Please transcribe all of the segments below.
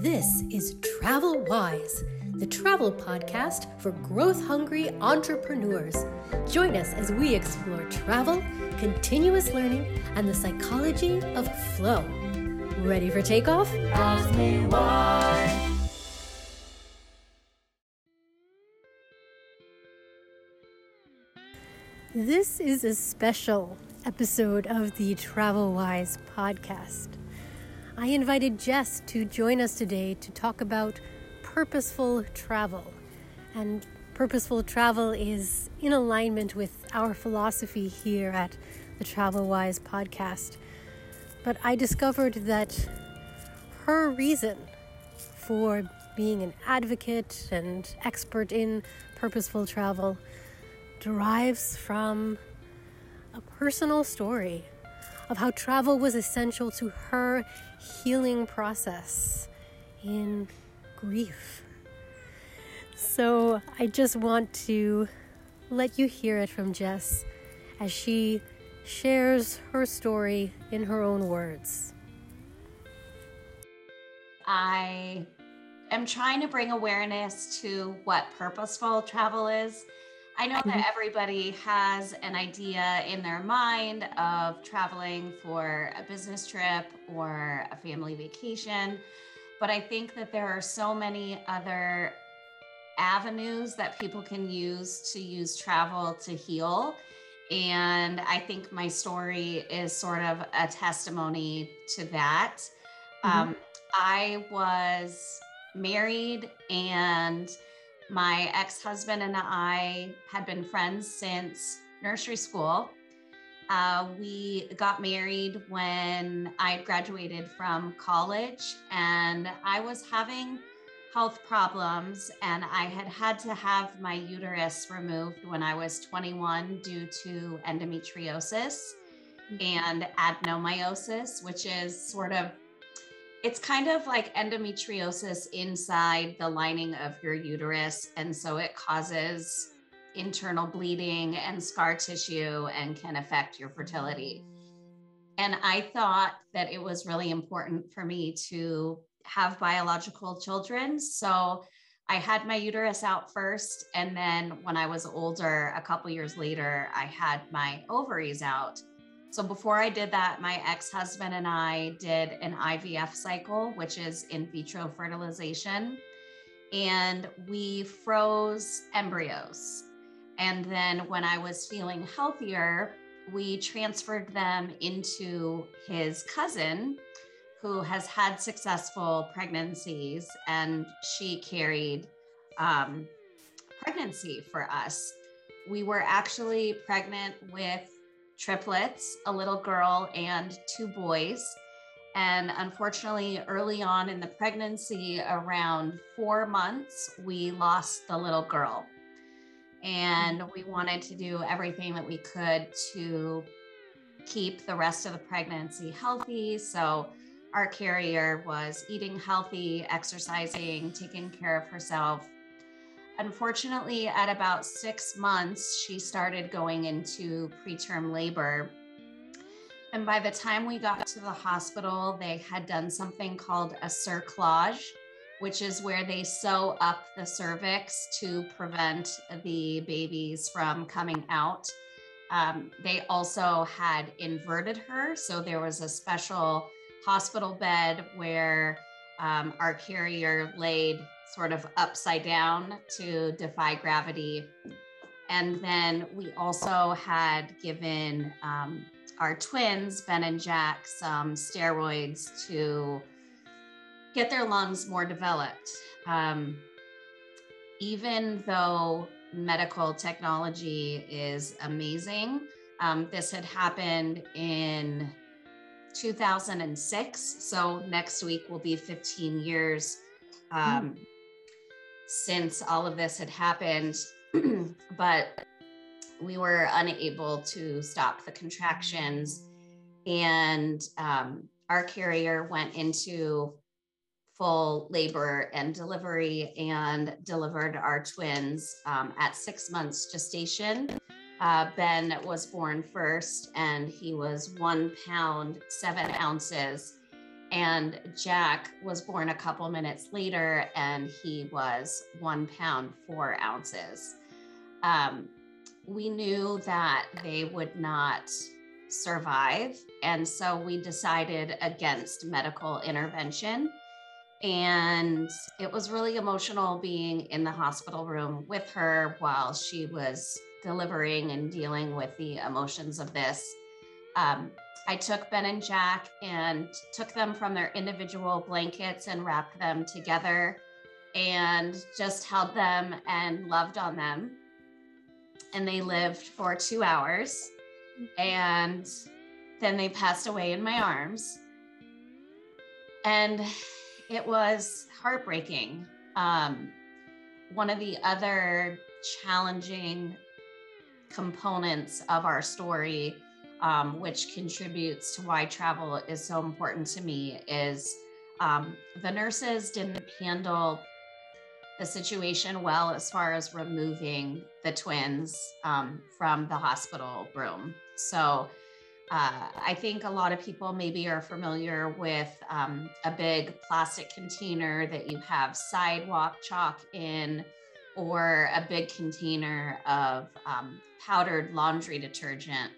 This is Travel Wise, the travel podcast for growth hungry entrepreneurs. Join us as we explore travel, continuous learning, and the psychology of flow. Ready for takeoff? Ask me why. This is a special episode of the Travel Wise podcast. I invited Jess to join us today to talk about purposeful travel. And purposeful travel is in alignment with our philosophy here at the Travel Wise podcast. But I discovered that her reason for being an advocate and expert in purposeful travel derives from a personal story of how travel was essential to her healing process in grief. So I just want to let you hear it from Jess as she shares her story in her own words. I am trying to bring awareness to what purposeful travel is I know that mm-hmm. everybody has an idea in their mind of traveling for a business trip or a family vacation, but I think that there are so many other avenues that people can use to use travel to heal. And I think my story is sort of a testimony to that. Mm-hmm. Um, I was married and my ex husband and I had been friends since nursery school. Uh, we got married when I graduated from college, and I was having health problems, and I had had to have my uterus removed when I was 21 due to endometriosis mm-hmm. and adenomyosis, which is sort of it's kind of like endometriosis inside the lining of your uterus. And so it causes internal bleeding and scar tissue and can affect your fertility. And I thought that it was really important for me to have biological children. So I had my uterus out first. And then when I was older, a couple years later, I had my ovaries out. So before I did that, my ex husband and I did an IVF cycle, which is in vitro fertilization. And we froze embryos. And then when I was feeling healthier, we transferred them into his cousin who has had successful pregnancies and she carried um, pregnancy for us. We were actually pregnant with triplets, a little girl and two boys. And unfortunately, early on in the pregnancy, around four months, we lost the little girl. And we wanted to do everything that we could to keep the rest of the pregnancy healthy. So, our carrier was eating healthy, exercising, taking care of herself, Unfortunately, at about six months, she started going into preterm labor. And by the time we got to the hospital, they had done something called a cerclage, which is where they sew up the cervix to prevent the babies from coming out. Um, they also had inverted her. So there was a special hospital bed where um, our carrier laid sort of upside down to defy gravity. And then we also had given um, our twins, Ben and Jack, some steroids to get their lungs more developed. Um, even though medical technology is amazing, um, this had happened in 2006. So next week will be 15 years. Um, mm since all of this had happened, but we were unable to stop the contractions. And um, our carrier went into full labor and delivery and delivered our twins um, at six months gestation. Uh, ben was born first and he was one pound, seven ounces And Jack was born a couple minutes later, and he was one pound, four ounces. Um, we knew that they would not survive. And so we decided against medical intervention. And it was really emotional being in the hospital room with her while she was delivering and dealing with the emotions of this. Um, I took Ben and Jack and took them from their individual blankets and wrapped them together and just held them and loved on them. And they lived for two hours and then they passed away in my arms. And it was heartbreaking. Um, one of the other challenging components of our story, um, which contributes to why travel is so important to me, is um, the nurses didn't handle the situation well as far as removing the twins um, from the hospital room. So uh, I think a lot of people maybe are familiar with um, a big plastic container that you have sidewalk chalk in, or a big container of um, powdered laundry detergent.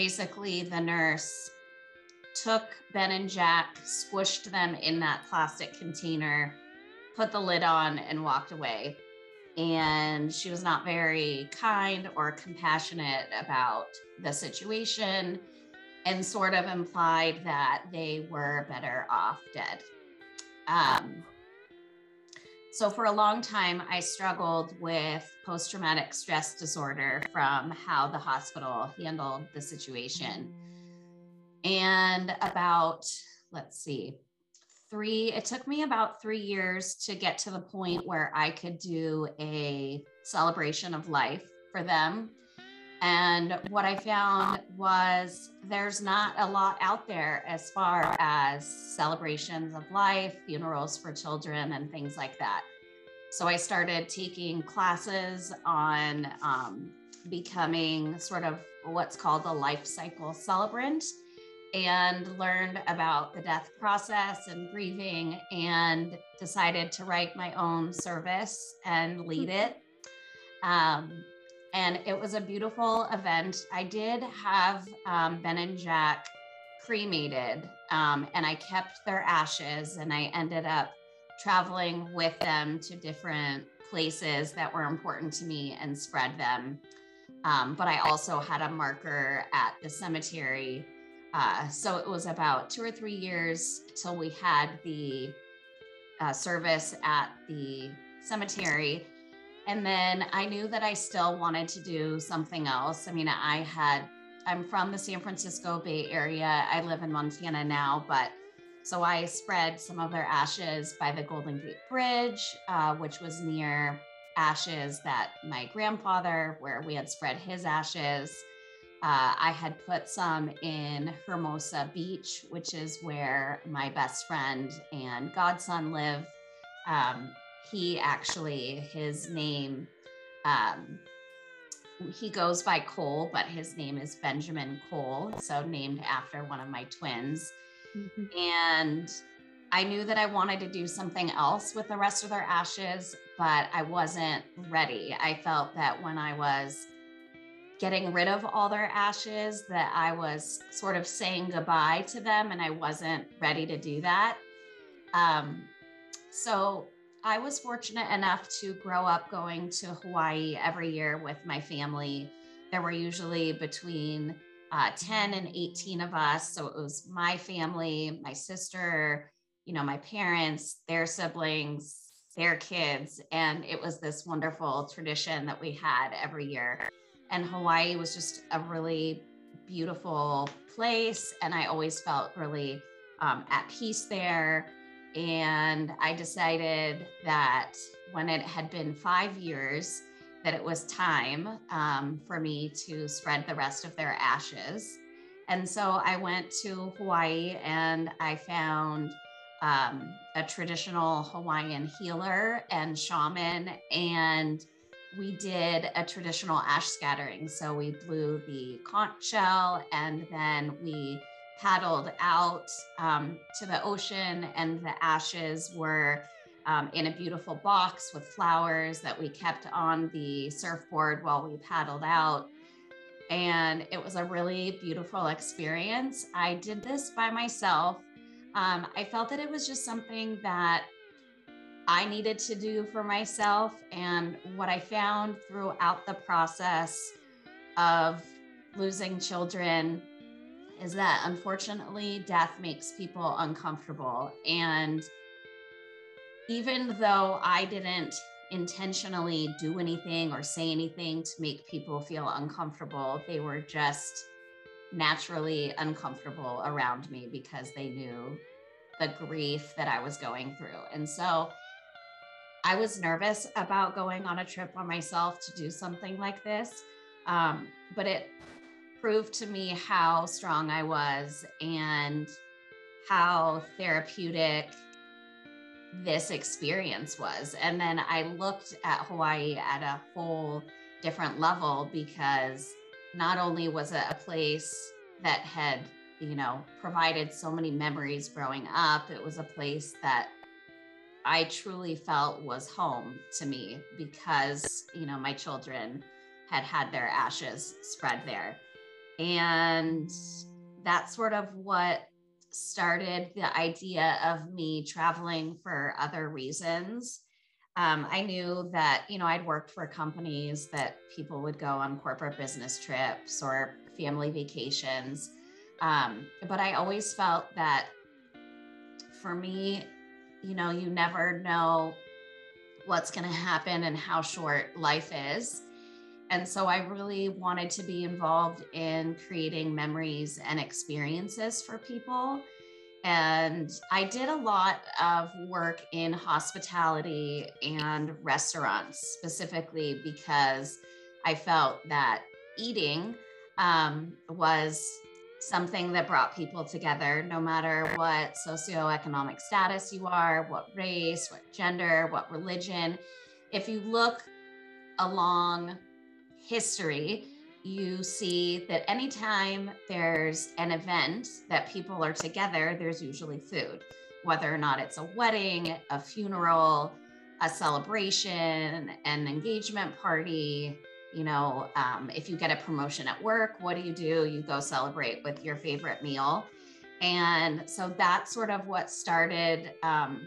Basically, the nurse took Ben and Jack, squished them in that plastic container, put the lid on, and walked away and she was not very kind or compassionate about the situation and sort of implied that they were better off dead. Um, so, for a long time, I struggled with post traumatic stress disorder from how the hospital handled the situation. And about, let's see, three, it took me about three years to get to the point where I could do a celebration of life for them. And what I found was there's not a lot out there as far as celebrations of life, funerals for children, and things like that. So I started taking classes on um, becoming sort of what's called a life cycle celebrant and learned about the death process and grieving and decided to write my own service and lead mm-hmm. it. Um, and it was a beautiful event. I did have um, Ben and Jack cremated, um, and I kept their ashes, and I ended up traveling with them to different places that were important to me and spread them. Um, but I also had a marker at the cemetery uh, so it was about two or three years till we had the uh, service at the cemetery. And then I knew that I still wanted to do something else. I mean, I had, I'm from the San Francisco Bay Area. I live in Montana now, but so I spread some of their ashes by the Golden Gate Bridge, uh, which was near ashes that my grandfather, where we had spread his ashes. Uh, I had put some in Hermosa Beach, which is where my best friend and godson live. Um, he actually, his name, um, he goes by Cole, but his name is Benjamin Cole, so named after one of my twins. Mm-hmm. And I knew that I wanted to do something else with the rest of their ashes, but I wasn't ready. I felt that when I was getting rid of all their ashes that I was sort of saying goodbye to them and I wasn't ready to do that. Um, so I was fortunate enough to grow up going to Hawaii every year with my family. There were usually between uh, 10 and 18 of us. So it was my family, my sister, you know, my parents, their siblings, their kids. And it was this wonderful tradition that we had every year and Hawaii was just a really beautiful place. And I always felt really um, at peace there. And I decided that when it had been five years, that it was time um, for me to spread the rest of their ashes. And so I went to Hawaii and I found um, a traditional Hawaiian healer and shaman and we did a traditional ash scattering. So we blew the conch shell and then we paddled out um, to the ocean, and the ashes were um, in a beautiful box with flowers that we kept on the surfboard while we paddled out. And it was a really beautiful experience. I did this by myself. Um, I felt that it was just something that I needed to do for myself. And what I found throughout the process of losing children is that unfortunately, death makes people uncomfortable. And even though I didn't intentionally do anything or say anything to make people feel uncomfortable, they were just naturally uncomfortable around me because they knew the grief that I was going through. And so I was nervous about going on a trip on myself to do something like this. Um, but it proved to me how strong I was and how therapeutic this experience was. And then I looked at Hawaii at a whole different level because not only was it a place that had, you know, provided so many memories growing up, it was a place that I truly felt was home to me because, you know, my children had had their ashes spread there. And that's sort of what started the idea of me traveling for other reasons. Um, I knew that, you know, I'd worked for companies that people would go on corporate business trips or family vacations. Um, but I always felt that for me, you know, you never know what's going to happen and how short life is. And so I really wanted to be involved in creating memories and experiences for people. And I did a lot of work in hospitality and restaurants specifically because I felt that eating um, was something that brought people together, no matter what socioeconomic status you are, what race, what gender, what religion. If you look along history, you see that anytime there's an event that people are together, there's usually food, whether or not it's a wedding, a funeral, a celebration, an engagement party. You know, um, if you get a promotion at work, what do you do? You go celebrate with your favorite meal. And so that's sort of what started um,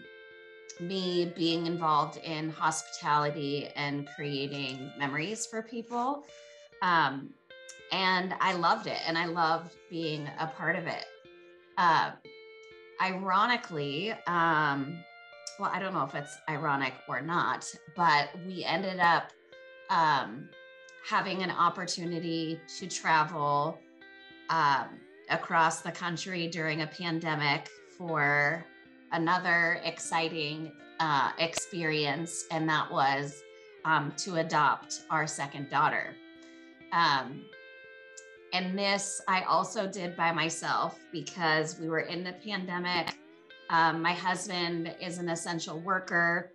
me being involved in hospitality and creating memories for people. Um, and I loved it and I loved being a part of it. Uh, ironically, um, well, I don't know if it's ironic or not, but we ended up um, having an opportunity to travel um, across the country during a pandemic for another exciting uh, experience, and that was um, to adopt our second daughter. Um, and this I also did by myself because we were in the pandemic. Um, my husband is an essential worker,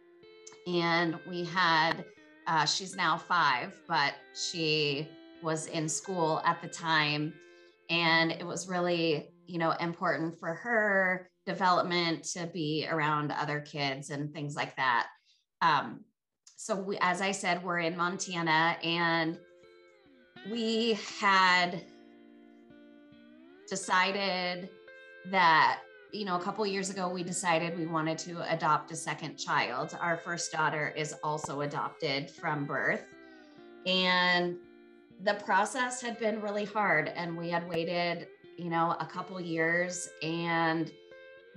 and we had, uh, she's now five, but she was in school at the time. And it was really, you know, important for her development to be around other kids and things like that. Um, so, we, as I said, we're in Montana and we had decided that you know a couple years ago we decided we wanted to adopt a second child our first daughter is also adopted from birth and the process had been really hard and we had waited you know a couple years and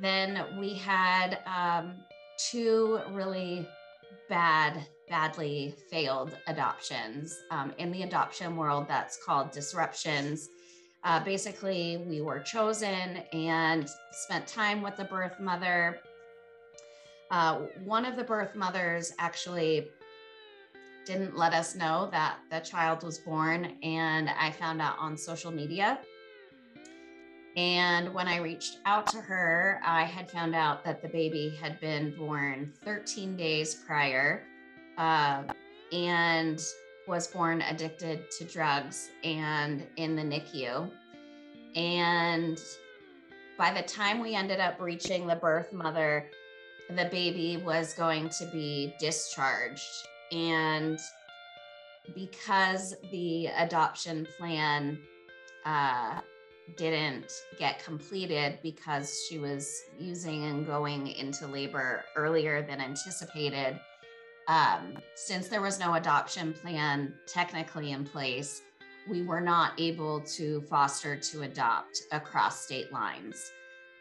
then we had um, two really bad, badly failed adoptions. Um, in the adoption world, that's called disruptions. Uh, basically, we were chosen and spent time with the birth mother. Uh, one of the birth mothers actually didn't let us know that the child was born, and I found out on social media. And when I reached out to her, I had found out that the baby had been born 13 days prior uh, and was born addicted to drugs and in the NICU. And by the time we ended up reaching the birth mother, the baby was going to be discharged. And because the adoption plan uh, didn't get completed because she was using and going into labor earlier than anticipated, um, since there was no adoption plan technically in place, we were not able to foster to adopt across state lines.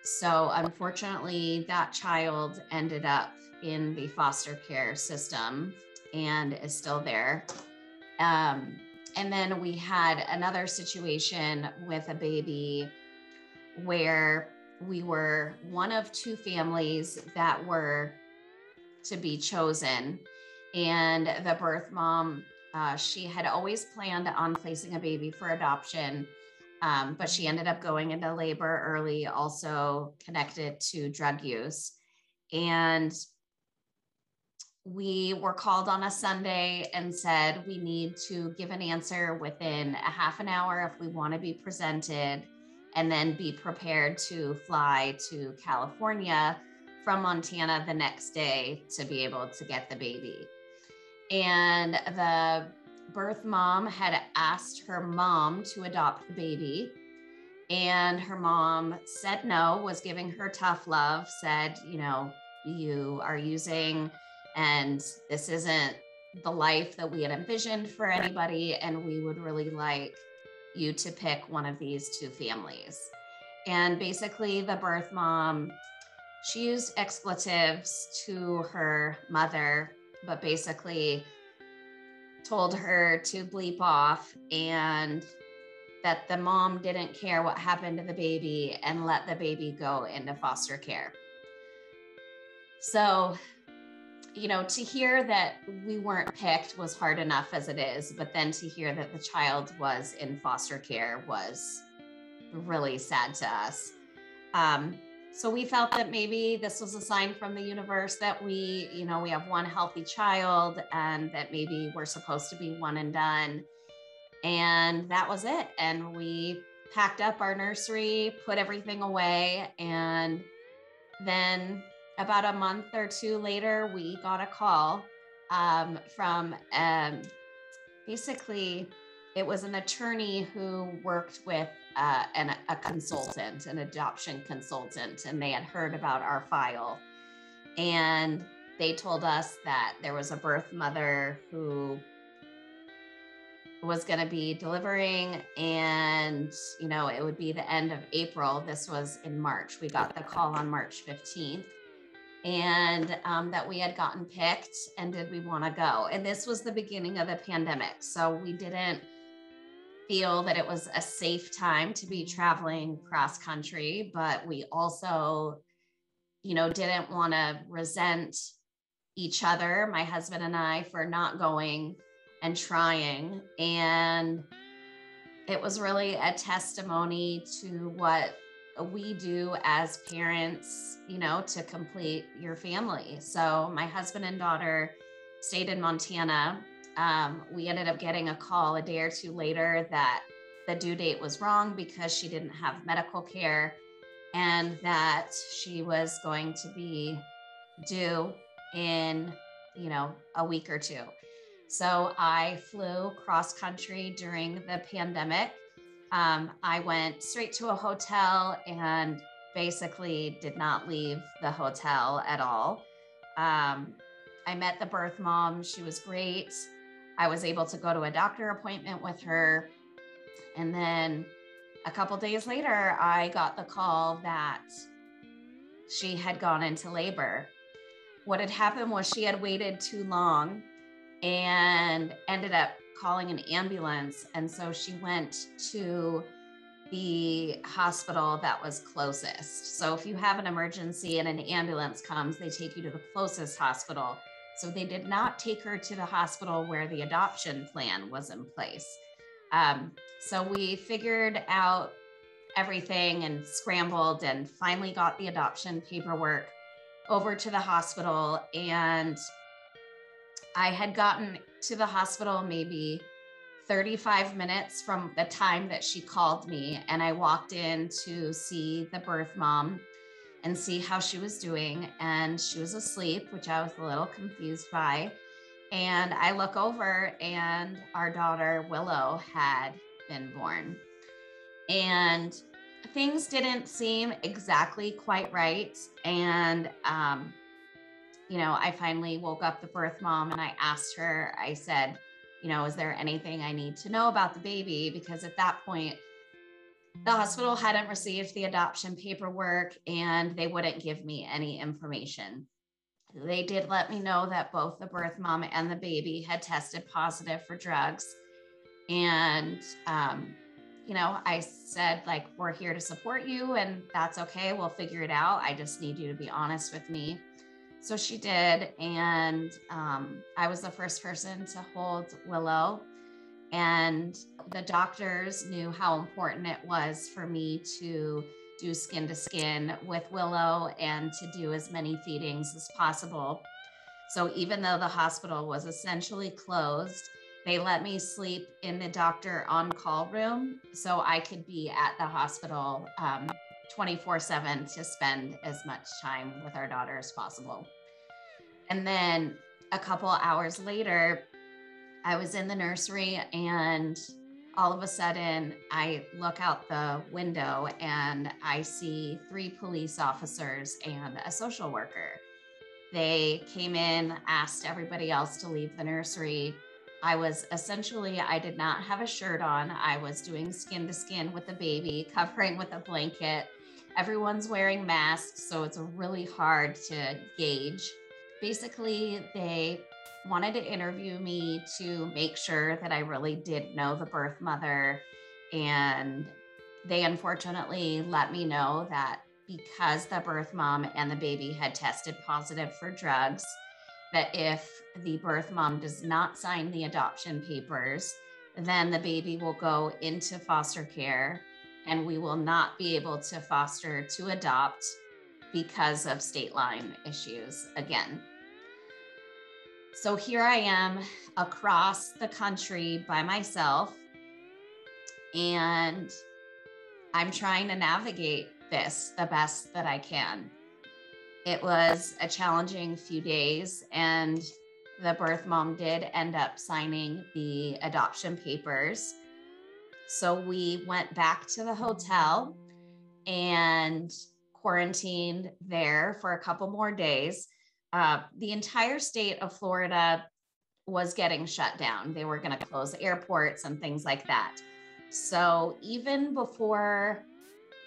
So, unfortunately, that child ended up in the foster care system and is still there. Um, and then we had another situation with a baby where we were one of two families that were to be chosen. And the birth mom, uh, she had always planned on placing a baby for adoption, um, but she ended up going into labor early, also connected to drug use. And we were called on a Sunday and said we need to give an answer within a half an hour if we want to be presented, and then be prepared to fly to California from Montana the next day to be able to get the baby. And the birth mom had asked her mom to adopt the baby. And her mom said no, was giving her tough love, said, you know, you are using and this isn't the life that we had envisioned for anybody. And we would really like you to pick one of these two families. And basically, the birth mom, she used expletives to her mother, but basically told her to bleep off and that the mom didn't care what happened to the baby and let the baby go into foster care. So you know, to hear that we weren't picked was hard enough as it is, but then to hear that the child was in foster care was really sad to us. Um, so we felt that maybe this was a sign from the universe that we, you know, we have one healthy child and that maybe we're supposed to be one and done. And that was it. And we packed up our nursery, put everything away, and then about a month or two later, we got a call um, from um, basically it was an attorney who worked with uh, an, a consultant, an adoption consultant, and they had heard about our file. And they told us that there was a birth mother who was going to be delivering and you know it would be the end of april. This was in march. We got the call on march 15th and um, that we had gotten picked and did we want to go? And this was the beginning of the pandemic so we didn't feel that it was a safe time to be traveling cross country but we also you know didn't want to resent each other my husband and i for not going and trying. And it was really a testimony to what we do as parents, you know, to complete your family. So my husband and daughter stayed in Montana. Um, we ended up getting a call a day or two later that the due date was wrong because she didn't have medical care and that she was going to be due in, you know, a week or two. So I flew cross country during the pandemic um, I went straight to a hotel and basically did not leave the hotel at all. Um, I met the birth mom. She was great. I was able to go to a doctor appointment with her. And then a couple days later, I got the call that she had gone into labor. What had happened was she had waited too long and ended up calling an ambulance. And so she went to the hospital that was closest. So if you have an emergency and an ambulance comes, they take you to the closest hospital. So they did not take her to the hospital where the adoption plan was in place. Um, so we figured out everything and scrambled and finally got the adoption paperwork over to the hospital. And I had gotten to the hospital maybe 35 minutes from the time that she called me, and I walked in to see the birth mom and see how she was doing. And she was asleep, which I was a little confused by. And I look over, and our daughter Willow had been born. And things didn't seem exactly quite right. And, um, you know, I finally woke up the birth mom and I asked her, I said, you know, is there anything I need to know about the baby? Because at that point, the hospital hadn't received the adoption paperwork and they wouldn't give me any information. They did let me know that both the birth mom and the baby had tested positive for drugs. And, um, you know, I said, like, we're here to support you and that's okay. We'll figure it out. I just need you to be honest with me. So she did. And um, I was the first person to hold Willow. And the doctors knew how important it was for me to do skin to skin with Willow and to do as many feedings as possible. So even though the hospital was essentially closed, they let me sleep in the doctor on call room so I could be at the hospital um, 24 7 to spend as much time with our daughter as possible. And then a couple hours later, I was in the nursery and all of a sudden I look out the window and I see three police officers and a social worker. They came in, asked everybody else to leave the nursery. I was essentially, I did not have a shirt on. I was doing skin to skin with the baby, covering with a blanket. Everyone's wearing masks, so it's really hard to gauge. Basically, they wanted to interview me to make sure that I really did know the birth mother. And they unfortunately let me know that because the birth mom and the baby had tested positive for drugs, that if the birth mom does not sign the adoption papers, then the baby will go into foster care and we will not be able to foster to adopt because of state line issues again. So here I am across the country by myself, and I'm trying to navigate this the best that I can. It was a challenging few days, and the birth mom did end up signing the adoption papers. So we went back to the hotel and quarantined there for a couple more days. Uh, the entire state of Florida was getting shut down. They were going to close airports and things like that. So even before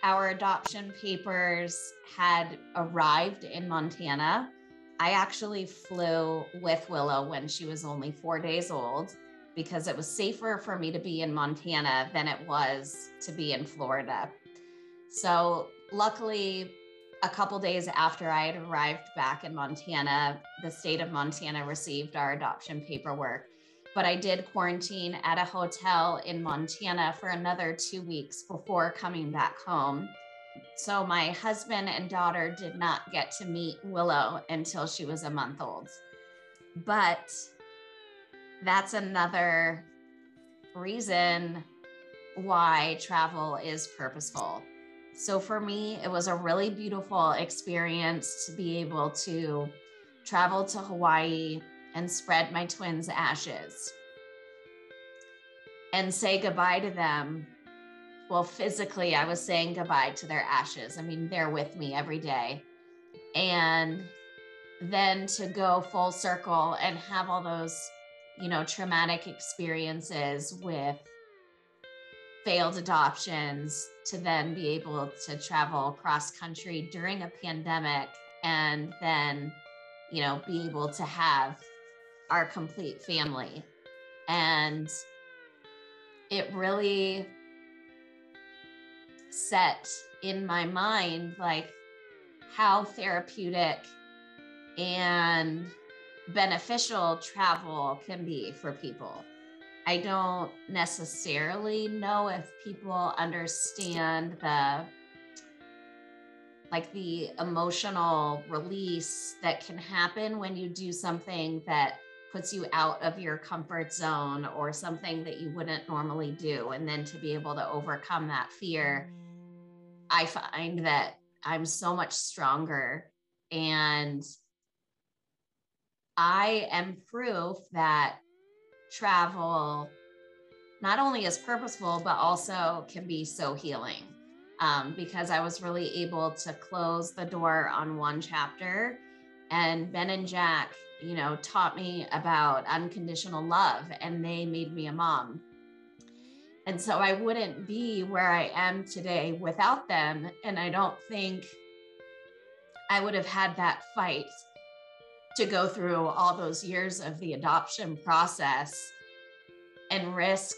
our adoption papers had arrived in Montana, I actually flew with Willow when she was only four days old because it was safer for me to be in Montana than it was to be in Florida. So, luckily, a couple days after I had arrived back in Montana, the state of Montana received our adoption paperwork. But I did quarantine at a hotel in Montana for another two weeks before coming back home. So my husband and daughter did not get to meet Willow until she was a month old. But that's another reason why travel is purposeful so for me, it was a really beautiful experience to be able to travel to Hawaii and spread my twins' ashes and say goodbye to them. Well, physically, I was saying goodbye to their ashes. I mean, they're with me every day. And then to go full circle and have all those, you know, traumatic experiences with failed adoptions to then be able to travel cross country during a pandemic and then you know be able to have our complete family. And it really set in my mind like how therapeutic and beneficial travel can be for people I don't necessarily know if people understand the like the emotional release that can happen when you do something that puts you out of your comfort zone or something that you wouldn't normally do. And then to be able to overcome that fear, I find that I'm so much stronger. And I am proof that travel not only is purposeful, but also can be so healing. Um, because I was really able to close the door on one chapter. And Ben and Jack you know, taught me about unconditional love and they made me a mom. And so I wouldn't be where I am today without them. And I don't think I would have had that fight to go through all those years of the adoption process and risk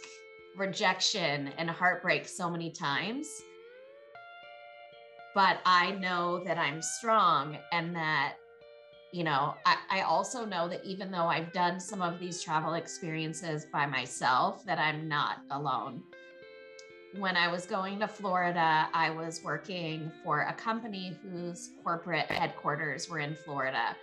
rejection and heartbreak so many times. But I know that I'm strong and that you know, I, I, also know that even though I've done some of these travel experiences by myself, that I'm not alone. When I was going to Florida, I was working for a company whose corporate headquarters were in Florida.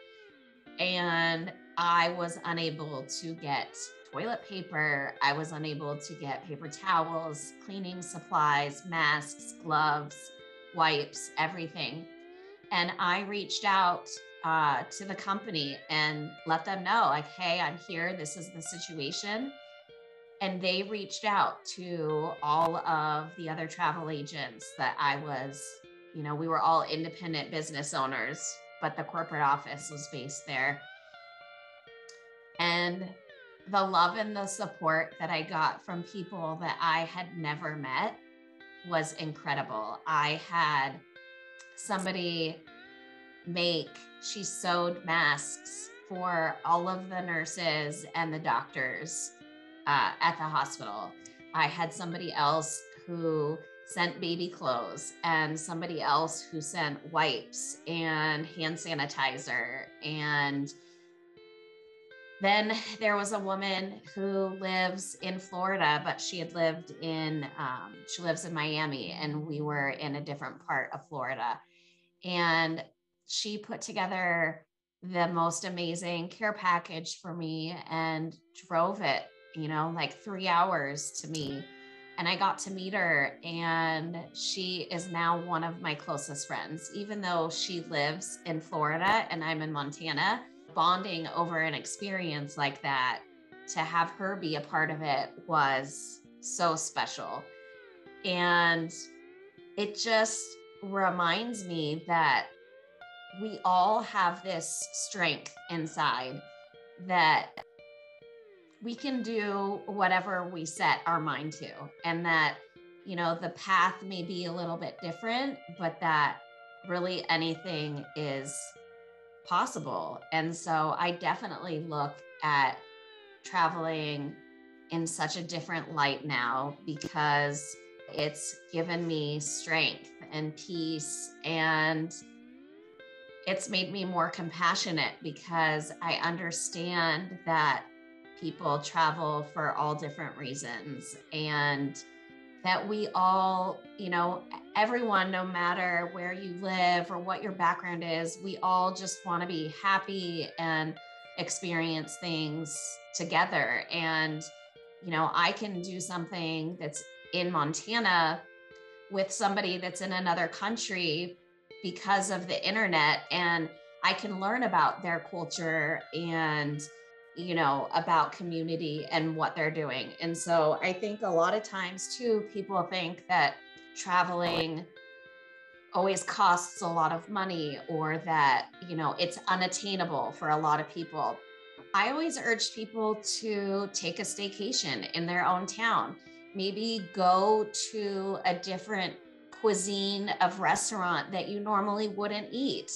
And I was unable to get toilet paper. I was unable to get paper towels, cleaning supplies, masks, gloves, wipes, everything. And I reached out uh, to the company and let them know, like, hey, I'm here. This is the situation. And they reached out to all of the other travel agents that I was, you know, we were all independent business owners, but the corporate office was based there. And the love and the support that I got from people that I had never met was incredible. I had somebody make she sewed masks for all of the nurses and the doctors uh, at the hospital. I had somebody else who sent baby clothes and somebody else who sent wipes and hand sanitizer and then there was a woman who lives in Florida, but she had lived in, um, she lives in Miami, and we were in a different part of Florida. And she put together the most amazing care package for me and drove it, you know, like three hours to me. And I got to meet her, and she is now one of my closest friends, even though she lives in Florida and I'm in Montana. Bonding over an experience like that, to have her be a part of it was so special. And it just reminds me that we all have this strength inside that we can do whatever we set our mind to and that you know the path may be a little bit different but that really anything is possible. And so i definitely look at traveling in such a different light now because it's given me strength and peace and it's made me more compassionate because I understand that people travel for all different reasons and that we all, you know, everyone, no matter where you live or what your background is, we all just want to be happy and experience things together. And, you know, I can do something that's in Montana with somebody that's in another country because of the internet and I can learn about their culture and you know about community and what they're doing. And so I think a lot of times too people think that traveling always costs a lot of money or that you know it's unattainable for a lot of people. I always urge people to take a staycation in their own town. Maybe go to a different cuisine of restaurant that you normally wouldn't eat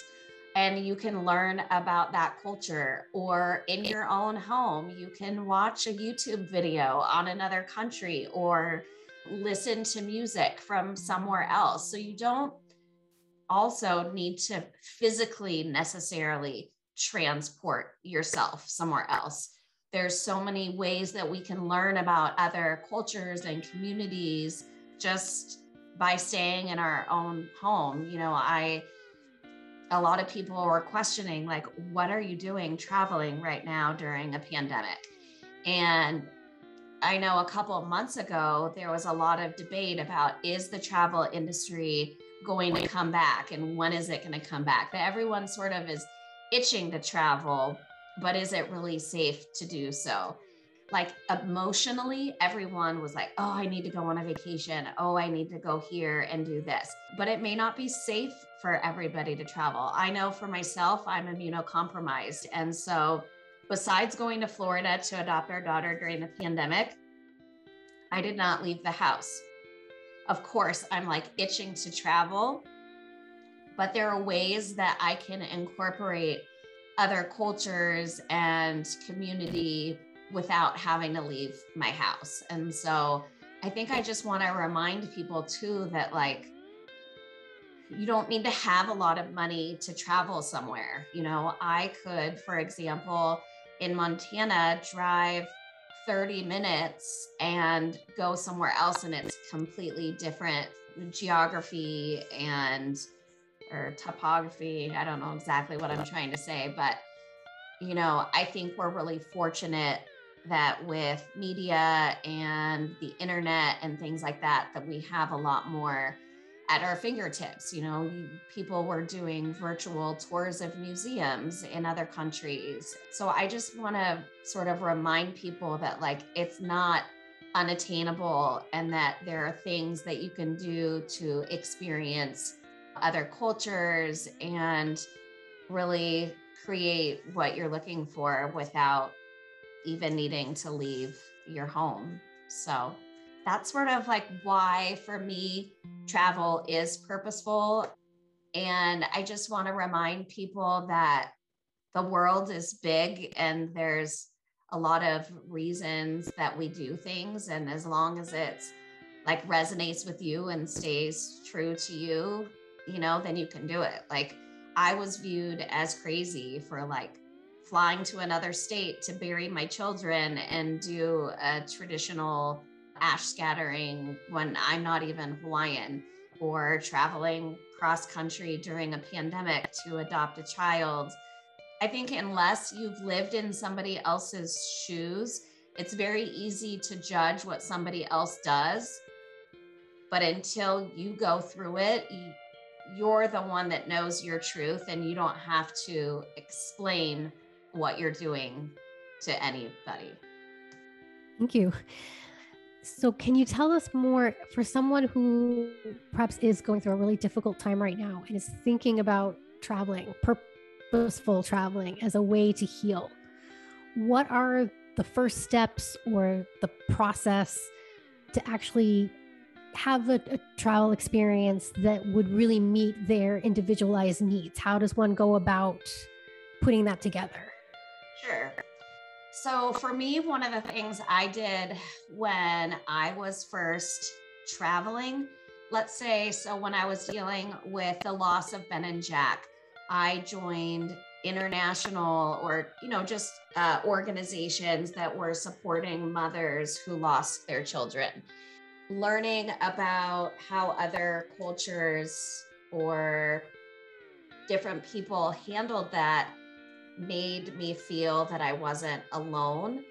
and you can learn about that culture or in your own home you can watch a youtube video on another country or listen to music from somewhere else so you don't also need to physically necessarily transport yourself somewhere else there's so many ways that we can learn about other cultures and communities just by staying in our own home. You know, I a lot of people were questioning, like, what are you doing traveling right now during a pandemic? And I know a couple of months ago, there was a lot of debate about is the travel industry going to come back and when is it going to come back? That everyone sort of is itching to travel, but is it really safe to do so? Like emotionally, everyone was like, oh, I need to go on a vacation. Oh, I need to go here and do this. But it may not be safe for everybody to travel. I know for myself, I'm immunocompromised. And so Besides going to Florida to adopt our daughter during the pandemic, I did not leave the house. Of course, I'm like itching to travel, but there are ways that I can incorporate other cultures and community without having to leave my house. And so I think I just want to remind people too that like you don't need to have a lot of money to travel somewhere. You know, I could, for example, in Montana drive 30 minutes and go somewhere else and it's completely different geography and or topography. I don't know exactly what I'm trying to say, but you know, I think we're really fortunate that with media and the internet and things like that that we have a lot more at our fingertips. You know, people were doing virtual tours of museums in other countries. So I just want to sort of remind people that, like, it's not unattainable and that there are things that you can do to experience other cultures and really create what you're looking for without even needing to leave your home. So that's sort of like why for me travel is purposeful. And i just want to remind people that the world is big and there's a lot of reasons that we do things. And as long as it's like resonates with you and stays true to you you know then you can do it. Like i was viewed as crazy for like flying to another state to bury my children and do a traditional ash scattering when I'm not even Hawaiian or traveling cross country during a pandemic to adopt a child. I think unless you've lived in somebody else's shoes, it's very easy to judge what somebody else does. But until you go through it, you're the one that knows your truth and you don't have to explain what you're doing to anybody. Thank you. So, can you tell us more for someone who perhaps is going through a really difficult time right now and is thinking about traveling, purposeful traveling as a way to heal? What are the first steps or the process to actually have a, a travel experience that would really meet their individualized needs? How does one go about putting that together? Sure. So, for me, one of the things I did when I was first traveling, let's say, so when I was dealing with the loss of Ben and Jack, I joined international or, you know, just uh, organizations that were supporting mothers who lost their children. Learning about how other cultures or different people handled that made me feel that I wasn't alone.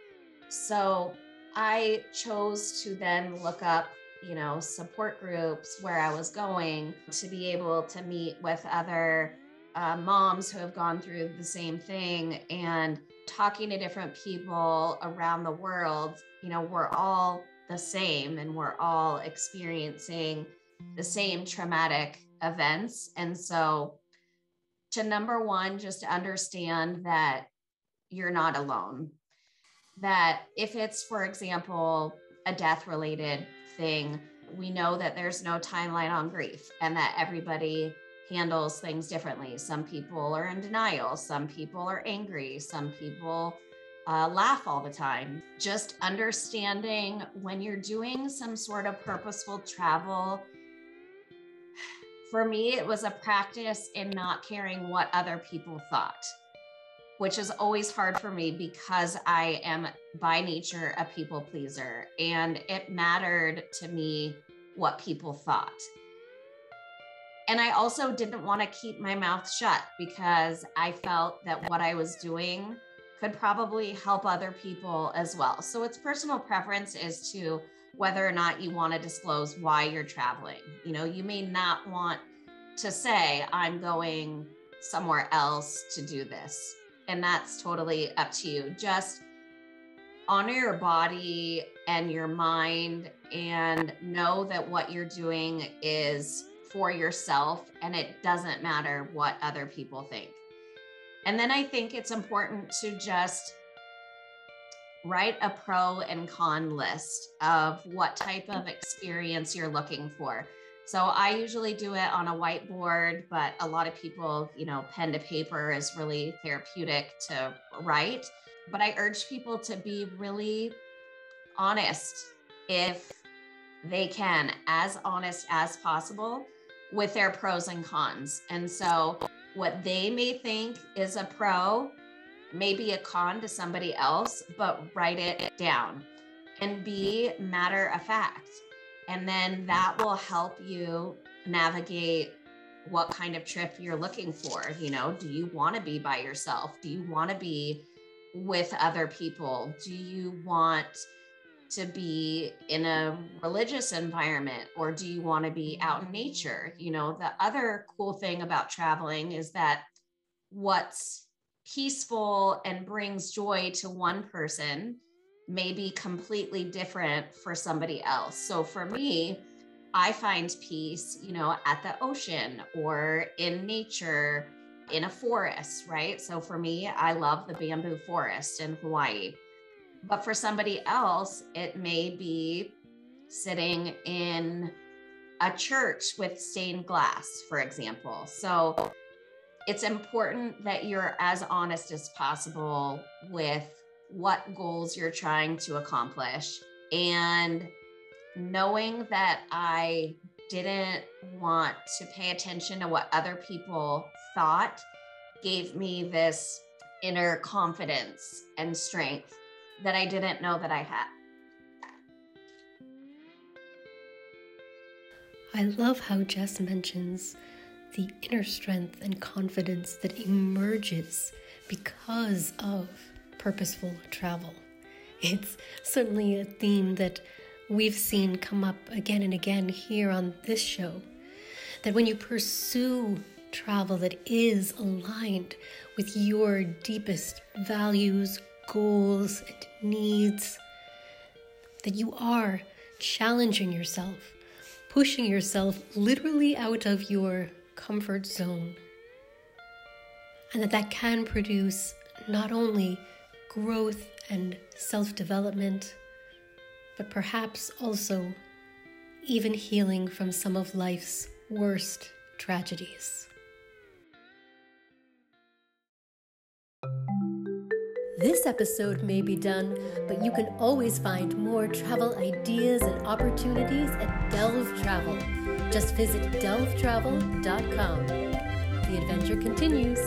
So I chose to then look up, you know, support groups where I was going to be able to meet with other uh, moms who have gone through the same thing and talking to different people around the world. You know, we're all the same and we're all experiencing the same traumatic events. And so to number one, just understand that you're not alone. That if it's, for example, a death related thing, we know that there's no timeline on grief and that everybody handles things differently. Some people are in denial, some people are angry, some people uh, laugh all the time. Just understanding when you're doing some sort of purposeful travel for me, it was a practice in not caring what other people thought, which is always hard for me because I am by nature a people pleaser. And it mattered to me what people thought. and I also didn't want to keep my mouth shut because I felt that what I was doing could probably help other people as well. So it's personal preference is to whether or not you want to disclose why you're traveling. You know, you may not want to say, I'm going somewhere else to do this. And that's totally up to you. Just honor your body and your mind and know that what you're doing is for yourself and it doesn't matter what other people think. And then I think it's important to just write a pro and con list of what type of experience you're looking for. So I usually do it on a whiteboard, but a lot of people, you know, pen to paper is really therapeutic to write. But I urge people to be really honest if they can, as honest as possible with their pros and cons. And so, what they may think is a pro may be a con to somebody else, but write it down and be matter of fact. And then that will help you navigate what kind of trip you're looking for. You know, do you want to be by yourself? Do you want to be with other people? Do you want to be in a religious environment or do you want to be out in nature? You know, the other cool thing about traveling is that what's peaceful and brings joy to one person may be completely different for somebody else. So for me, I find peace, you know, at the ocean or in nature, in a forest, right? So for me, I love the bamboo forest in Hawaii. But for somebody else, it may be sitting in a church with stained glass, for example. So it's important that you're as honest as possible with what goals you're trying to accomplish. And knowing that I didn't want to pay attention to what other people thought gave me this inner confidence and strength that I didn't know that I had. I love how Jess mentions the inner strength and confidence that emerges because of purposeful travel. It's certainly a theme that we've seen come up again and again here on this show. That when you pursue travel that is aligned with your deepest values, goals, and needs, that you are challenging yourself, pushing yourself literally out of your comfort zone. And that that can produce not only growth and self development, but perhaps also even healing from some of life's worst tragedies. This episode may be done, but you can always find more travel ideas and opportunities at Delve Travel. Just visit delvetravel.com. The adventure continues.